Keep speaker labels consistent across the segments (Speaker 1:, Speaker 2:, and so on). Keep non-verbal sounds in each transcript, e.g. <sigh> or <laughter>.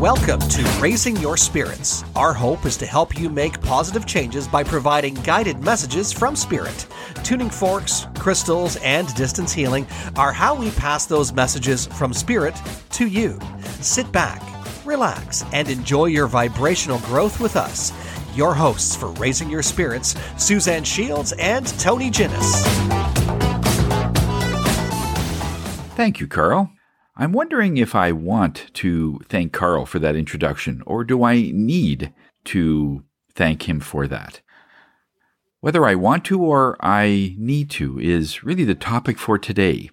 Speaker 1: Welcome to Raising Your Spirits. Our hope is to help you make positive changes by providing guided messages from Spirit. Tuning forks, crystals, and distance healing are how we pass those messages from Spirit to you. Sit back, relax, and enjoy your vibrational growth with us. Your hosts for Raising Your Spirits, Suzanne Shields and Tony Ginnis.
Speaker 2: Thank you, Carl. I'm wondering if I want to thank Carl for that introduction, or do I need to thank him for that? Whether I want to or I need to is really the topic for today.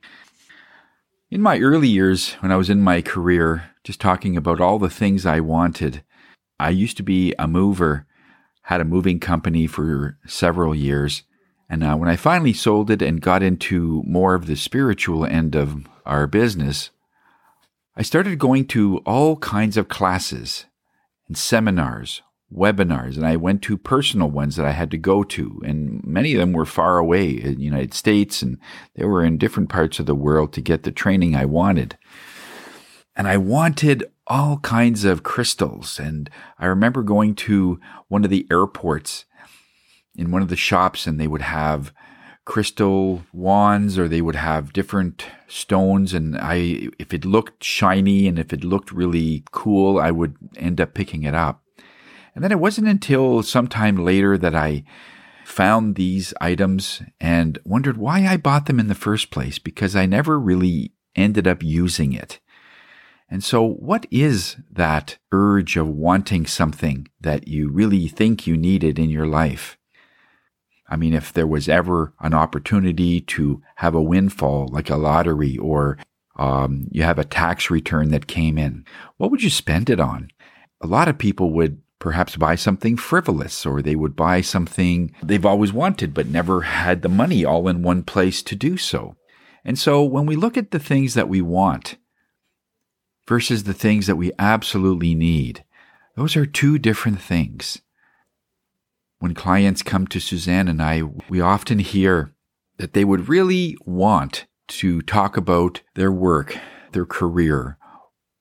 Speaker 2: In my early years, when I was in my career, just talking about all the things I wanted, I used to be a mover, had a moving company for several years. And uh, when I finally sold it and got into more of the spiritual end of our business, I started going to all kinds of classes and seminars, webinars, and I went to personal ones that I had to go to. And many of them were far away in the United States and they were in different parts of the world to get the training I wanted. And I wanted all kinds of crystals. And I remember going to one of the airports in one of the shops and they would have crystal wands or they would have different stones and I if it looked shiny and if it looked really cool I would end up picking it up. And then it wasn't until sometime later that I found these items and wondered why I bought them in the first place because I never really ended up using it. And so, what is that urge of wanting something that you really think you needed in your life? I mean, if there was ever an opportunity to have a windfall like a lottery or um, you have a tax return that came in, what would you spend it on? A lot of people would perhaps buy something frivolous or they would buy something they've always wanted but never had the money all in one place to do so. And so when we look at the things that we want versus the things that we absolutely need, those are two different things. When clients come to Suzanne and I, we often hear that they would really want to talk about their work, their career,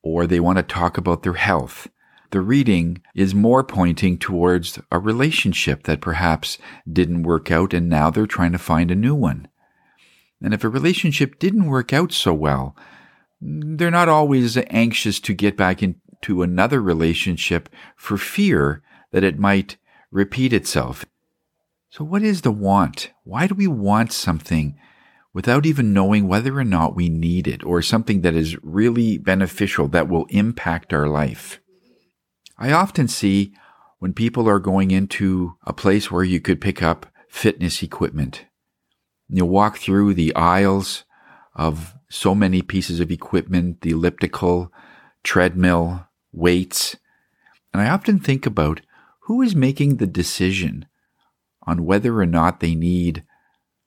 Speaker 2: or they want to talk about their health. The reading is more pointing towards a relationship that perhaps didn't work out and now they're trying to find a new one. And if a relationship didn't work out so well, they're not always anxious to get back into another relationship for fear that it might repeat itself. So, what is the want? Why do we want something without even knowing whether or not we need it or something that is really beneficial that will impact our life? I often see when people are going into a place where you could pick up fitness equipment. You'll walk through the aisles of so many pieces of equipment, the elliptical, treadmill, weights. And I often think about who is making the decision on whether or not they need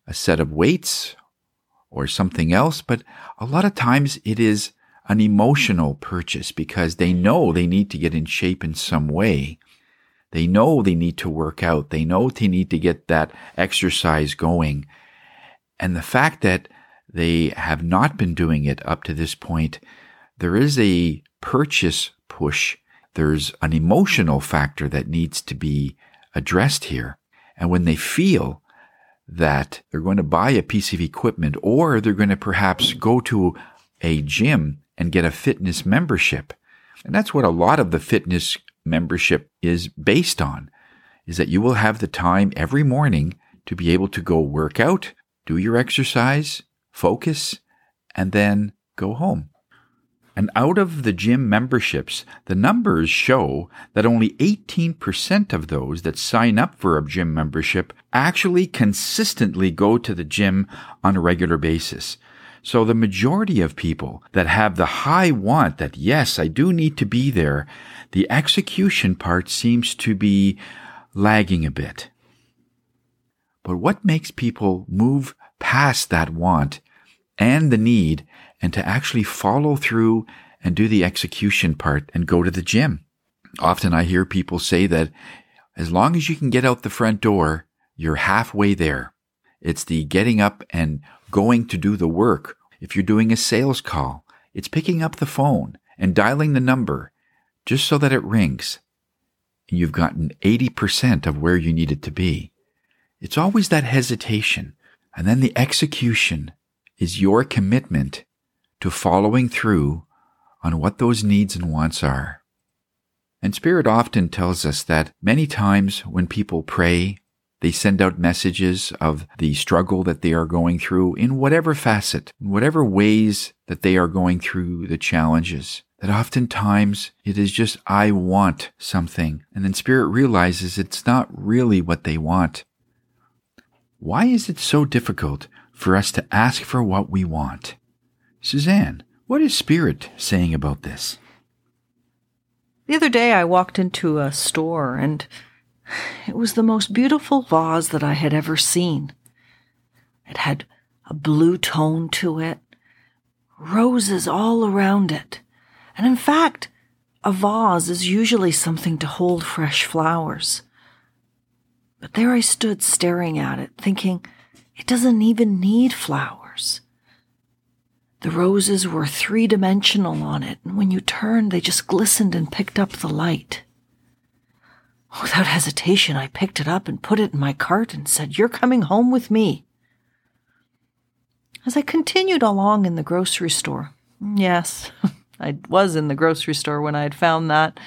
Speaker 2: a set of weights or something else? But a lot of times it is an emotional purchase because they know they need to get in shape in some way. They know they need to work out. They know they need to get that exercise going. And the fact that they have not been doing it up to this point, there is a purchase push there's an emotional factor that needs to be addressed here. And when they feel that they're going to buy a piece of equipment or they're going to perhaps go to a gym and get a fitness membership. And that's what a lot of the fitness membership is based on is that you will have the time every morning to be able to go work out, do your exercise, focus, and then go home. And out of the gym memberships, the numbers show that only 18% of those that sign up for a gym membership actually consistently go to the gym on a regular basis. So the majority of people that have the high want that, yes, I do need to be there, the execution part seems to be lagging a bit. But what makes people move past that want and the need and to actually follow through and do the execution part and go to the gym. Often I hear people say that as long as you can get out the front door, you're halfway there. It's the getting up and going to do the work. If you're doing a sales call, it's picking up the phone and dialing the number just so that it rings. You've gotten 80% of where you need it to be. It's always that hesitation. And then the execution is your commitment to following through on what those needs and wants are. And Spirit often tells us that many times when people pray, they send out messages of the struggle that they are going through in whatever facet, in whatever ways that they are going through the challenges. That oftentimes it is just, I want something. And then Spirit realizes it's not really what they want. Why is it so difficult for us to ask for what we want? Suzanne, what is Spirit saying about this?
Speaker 3: The other day I walked into a store and it was the most beautiful vase that I had ever seen. It had a blue tone to it, roses all around it. And in fact, a vase is usually something to hold fresh flowers. But there I stood staring at it, thinking, it doesn't even need flowers. The roses were three dimensional on it, and when you turned, they just glistened and picked up the light. Without hesitation, I picked it up and put it in my cart and said, You're coming home with me. As I continued along in the grocery store, yes, <laughs> I was in the grocery store when I had found that,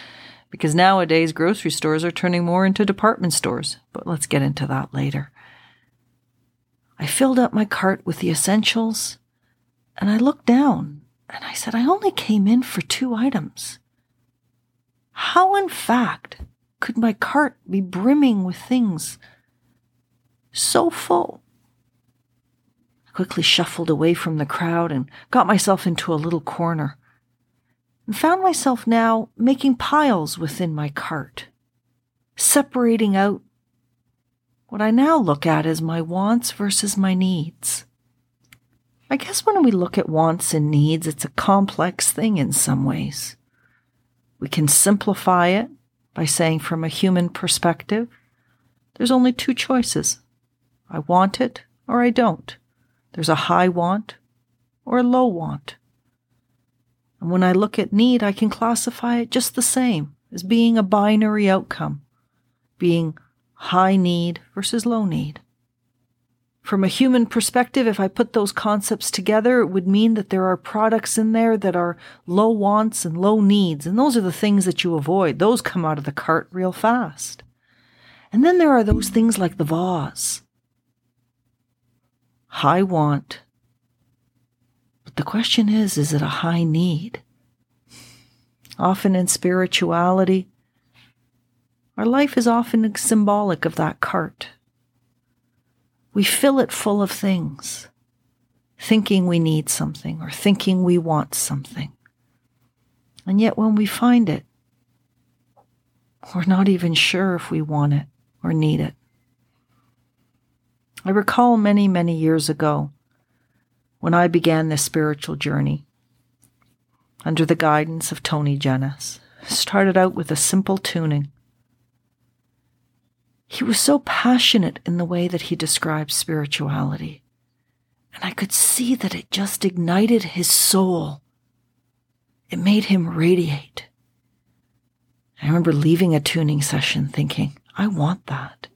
Speaker 3: because nowadays grocery stores are turning more into department stores, but let's get into that later. I filled up my cart with the essentials and I looked down and I said, I only came in for two items. How, in fact, could my cart be brimming with things so full? I quickly shuffled away from the crowd and got myself into a little corner and found myself now making piles within my cart, separating out what I now look at is my wants versus my needs. I guess when we look at wants and needs, it's a complex thing in some ways. We can simplify it by saying, from a human perspective, there's only two choices I want it or I don't. There's a high want or a low want. And when I look at need, I can classify it just the same as being a binary outcome, being high need versus low need. From a human perspective, if I put those concepts together, it would mean that there are products in there that are low wants and low needs. And those are the things that you avoid. Those come out of the cart real fast. And then there are those things like the vase. High want. But the question is is it a high need? Often in spirituality, our life is often symbolic of that cart. We fill it full of things, thinking we need something or thinking we want something. And yet, when we find it, we're not even sure if we want it or need it. I recall many, many years ago when I began this spiritual journey under the guidance of Tony Jennis. Started out with a simple tuning he was so passionate in the way that he described spirituality. And I could see that it just ignited his soul. It made him radiate. I remember leaving a tuning session thinking, I want that.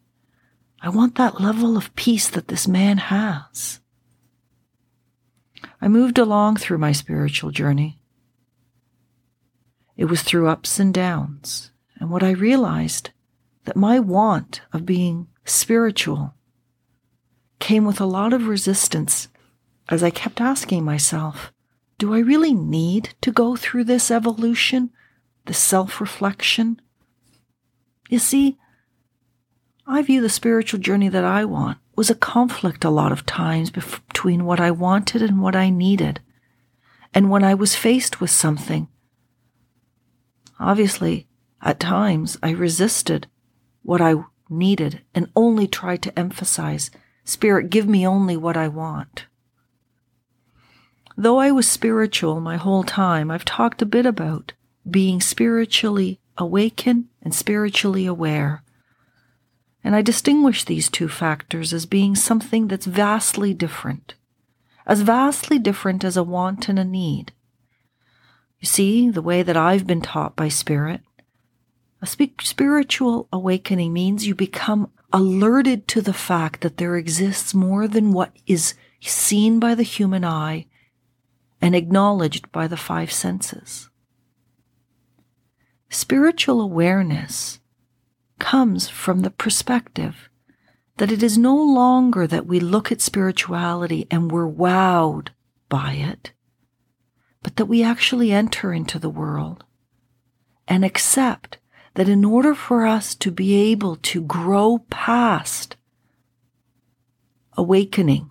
Speaker 3: I want that level of peace that this man has. I moved along through my spiritual journey. It was through ups and downs. And what I realized that my want of being spiritual came with a lot of resistance as I kept asking myself, do I really need to go through this evolution, this self reflection? You see, I view the spiritual journey that I want was a conflict a lot of times between what I wanted and what I needed. And when I was faced with something, obviously, at times I resisted what I needed and only tried to emphasize Spirit, give me only what I want. Though I was spiritual my whole time, I've talked a bit about being spiritually awakened and spiritually aware. And I distinguish these two factors as being something that's vastly different, as vastly different as a want and a need. You see, the way that I've been taught by Spirit, a spiritual awakening means you become alerted to the fact that there exists more than what is seen by the human eye and acknowledged by the five senses. Spiritual awareness comes from the perspective that it is no longer that we look at spirituality and we're wowed by it, but that we actually enter into the world and accept that in order for us to be able to grow past awakening,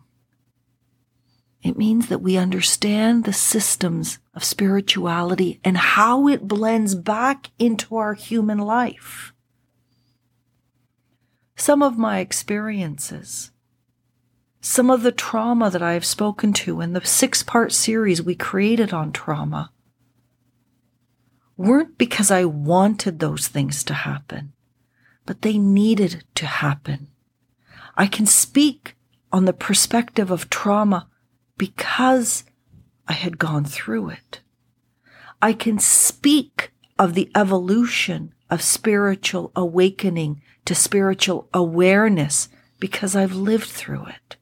Speaker 3: it means that we understand the systems of spirituality and how it blends back into our human life. Some of my experiences some of the trauma that I have spoken to in the six part series we created on trauma weren't because I wanted those things to happen, but they needed to happen. I can speak on the perspective of trauma because I had gone through it. I can speak of the evolution of spiritual awakening to spiritual awareness because I've lived through it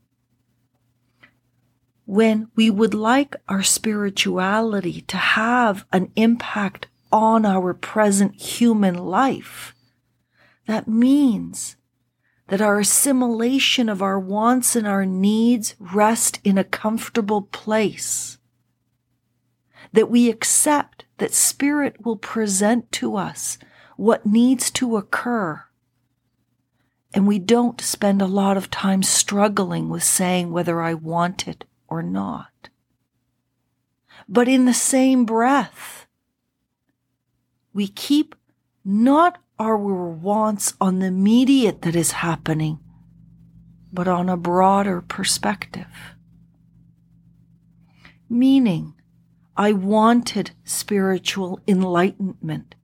Speaker 3: when we would like our spirituality to have an impact on our present human life, that means that our assimilation of our wants and our needs rest in a comfortable place. That we accept that Spirit will present to us what needs to occur. And we don't spend a lot of time struggling with saying whether I want it or not. But in the same breath, we keep not our wants on the immediate that is happening, but on a broader perspective. Meaning, I wanted spiritual enlightenment,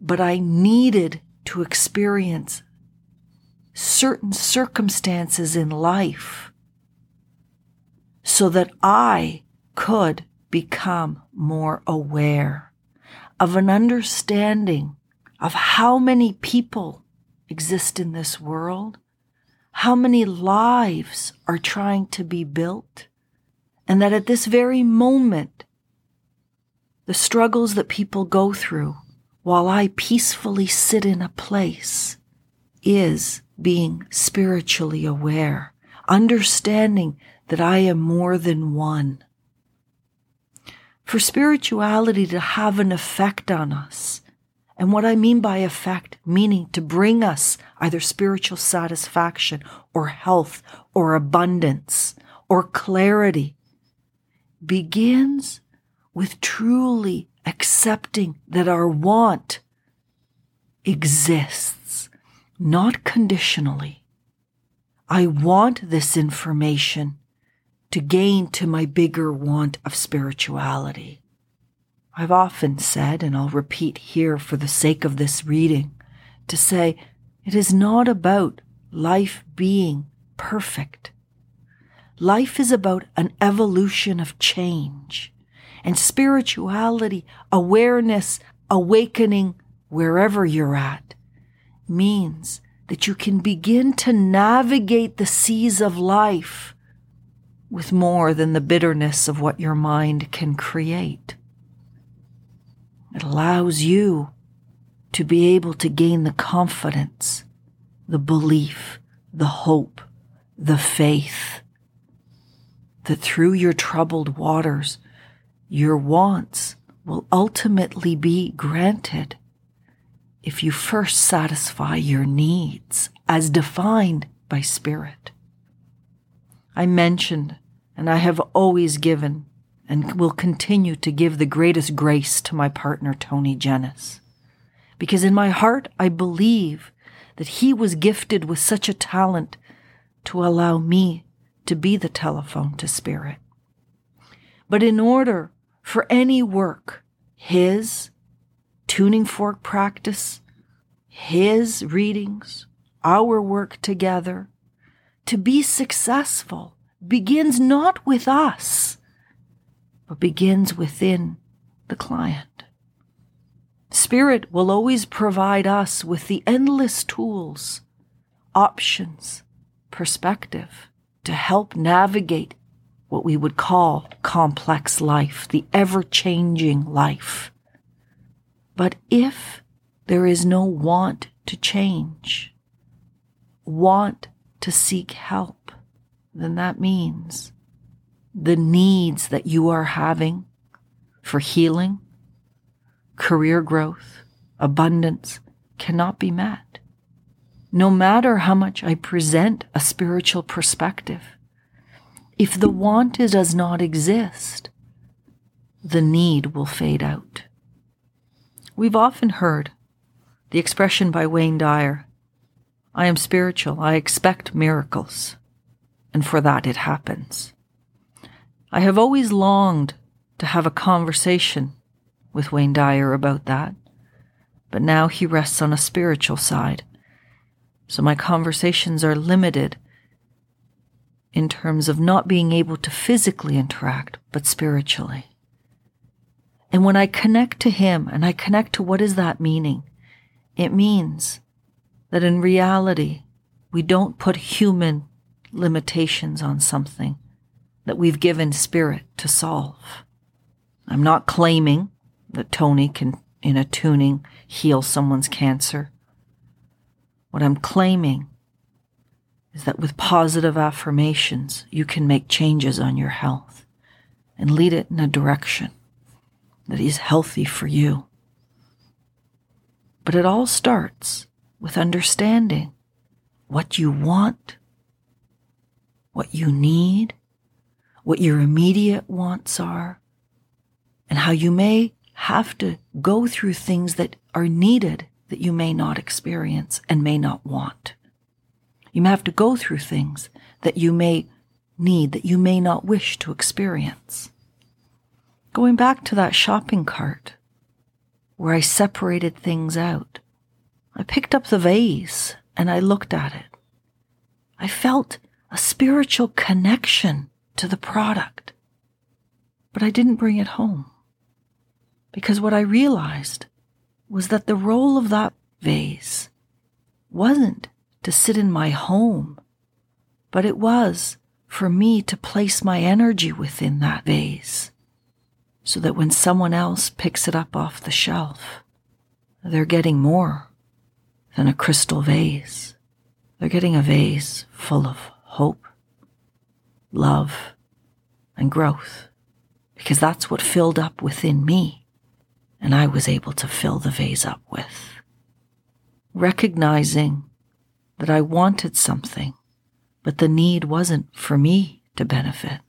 Speaker 3: but I needed to experience certain circumstances in life so that I could become more aware of an understanding of how many people exist in this world, how many lives are trying to be built, and that at this very moment, the struggles that people go through while I peacefully sit in a place is being spiritually aware, understanding that I am more than one. For spirituality to have an effect on us, and what I mean by effect, meaning to bring us either spiritual satisfaction or health or abundance or clarity, begins with truly accepting that our want exists, not conditionally. I want this information to gain to my bigger want of spirituality. I've often said, and I'll repeat here for the sake of this reading, to say it is not about life being perfect. Life is about an evolution of change and spirituality, awareness, awakening wherever you're at means that you can begin to navigate the seas of life with more than the bitterness of what your mind can create. It allows you to be able to gain the confidence, the belief, the hope, the faith that through your troubled waters, your wants will ultimately be granted if you first satisfy your needs as defined by Spirit. I mentioned, and I have always given, and will continue to give the greatest grace to my partner, Tony Jennis. Because in my heart, I believe that he was gifted with such a talent to allow me to be the telephone to spirit. But in order for any work, his tuning fork practice, his readings, our work together, to be successful begins not with us, but begins within the client. Spirit will always provide us with the endless tools, options, perspective to help navigate what we would call complex life, the ever changing life. But if there is no want to change, want to seek help, then that means the needs that you are having for healing, career growth, abundance cannot be met. No matter how much I present a spiritual perspective, if the want does not exist, the need will fade out. We've often heard the expression by Wayne Dyer I am spiritual, I expect miracles, and for that it happens. I have always longed to have a conversation with Wayne Dyer about that, but now he rests on a spiritual side, so my conversations are limited in terms of not being able to physically interact, but spiritually. And when I connect to Him and I connect to what is that meaning, it means that in reality, we don't put human limitations on something that we've given spirit to solve. I'm not claiming that Tony can, in a tuning, heal someone's cancer. What I'm claiming is that with positive affirmations, you can make changes on your health and lead it in a direction that is healthy for you. But it all starts with understanding what you want, what you need, what your immediate wants are, and how you may have to go through things that are needed that you may not experience and may not want. You may have to go through things that you may need, that you may not wish to experience. Going back to that shopping cart where I separated things out, I picked up the vase and I looked at it. I felt a spiritual connection to the product, but I didn't bring it home because what I realized was that the role of that vase wasn't to sit in my home, but it was for me to place my energy within that vase so that when someone else picks it up off the shelf, they're getting more than a crystal vase. They're getting a vase full of hope, love, and growth, because that's what filled up within me, and I was able to fill the vase up with. Recognizing that I wanted something, but the need wasn't for me to benefit,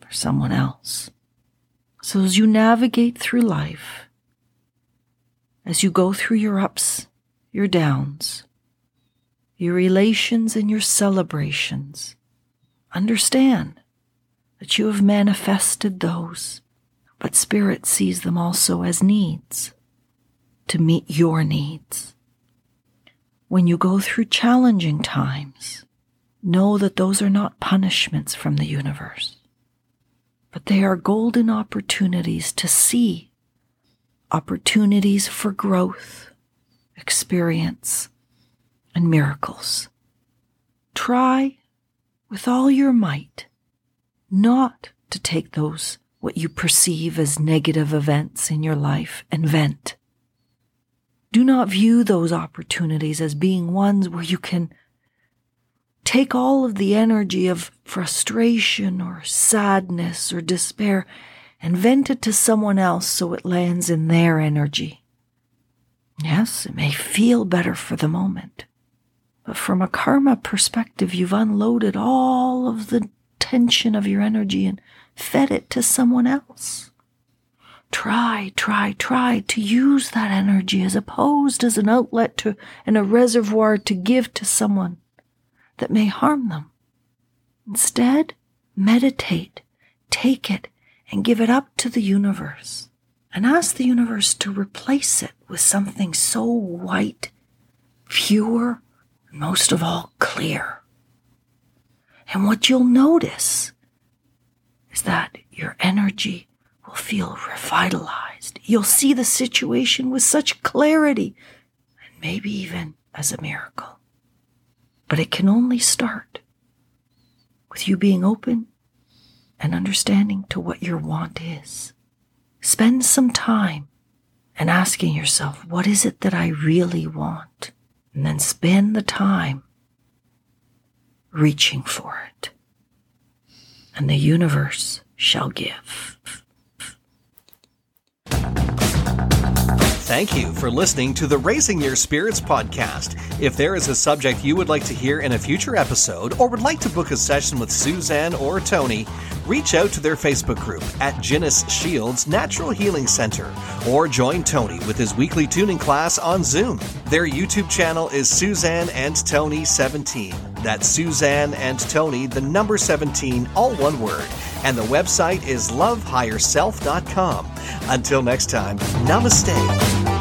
Speaker 3: for someone else. So as you navigate through life, as you go through your ups, your downs, your relations and your celebrations, understand that you have manifested those, but Spirit sees them also as needs to meet your needs. When you go through challenging times, know that those are not punishments from the universe, but they are golden opportunities to see, opportunities for growth, experience, and miracles. Try with all your might not to take those what you perceive as negative events in your life and vent do not view those opportunities as being ones where you can take all of the energy of frustration or sadness or despair and vent it to someone else so it lands in their energy. Yes, it may feel better for the moment, but from a karma perspective, you've unloaded all of the tension of your energy and fed it to someone else. Try, try, try to use that energy as opposed as an outlet to and a reservoir to give to someone that may harm them. Instead, meditate, take it, and give it up to the universe. And ask the universe to replace it with something so white, pure, and most of all, clear. And what you'll notice is that your energy will feel revitalized. You'll see the situation with such clarity, and maybe even as a miracle. But it can only start with you being open and understanding to what your want is. Spend some time and asking yourself, what is it that I really want? And then spend the time reaching for it. And the universe shall give.
Speaker 1: Thank you for listening to the Raising Your Spirits podcast. If there is a subject you would like to hear in a future episode or would like to book a session with Suzanne or Tony, reach out to their Facebook group at Ginnis Shields Natural Healing Center or join Tony with his weekly tuning class on Zoom. Their YouTube channel is Suzanne and Tony 17. That's Suzanne and Tony, the number 17, all one word. And the website is lovehigherself.com. Until next time, namaste.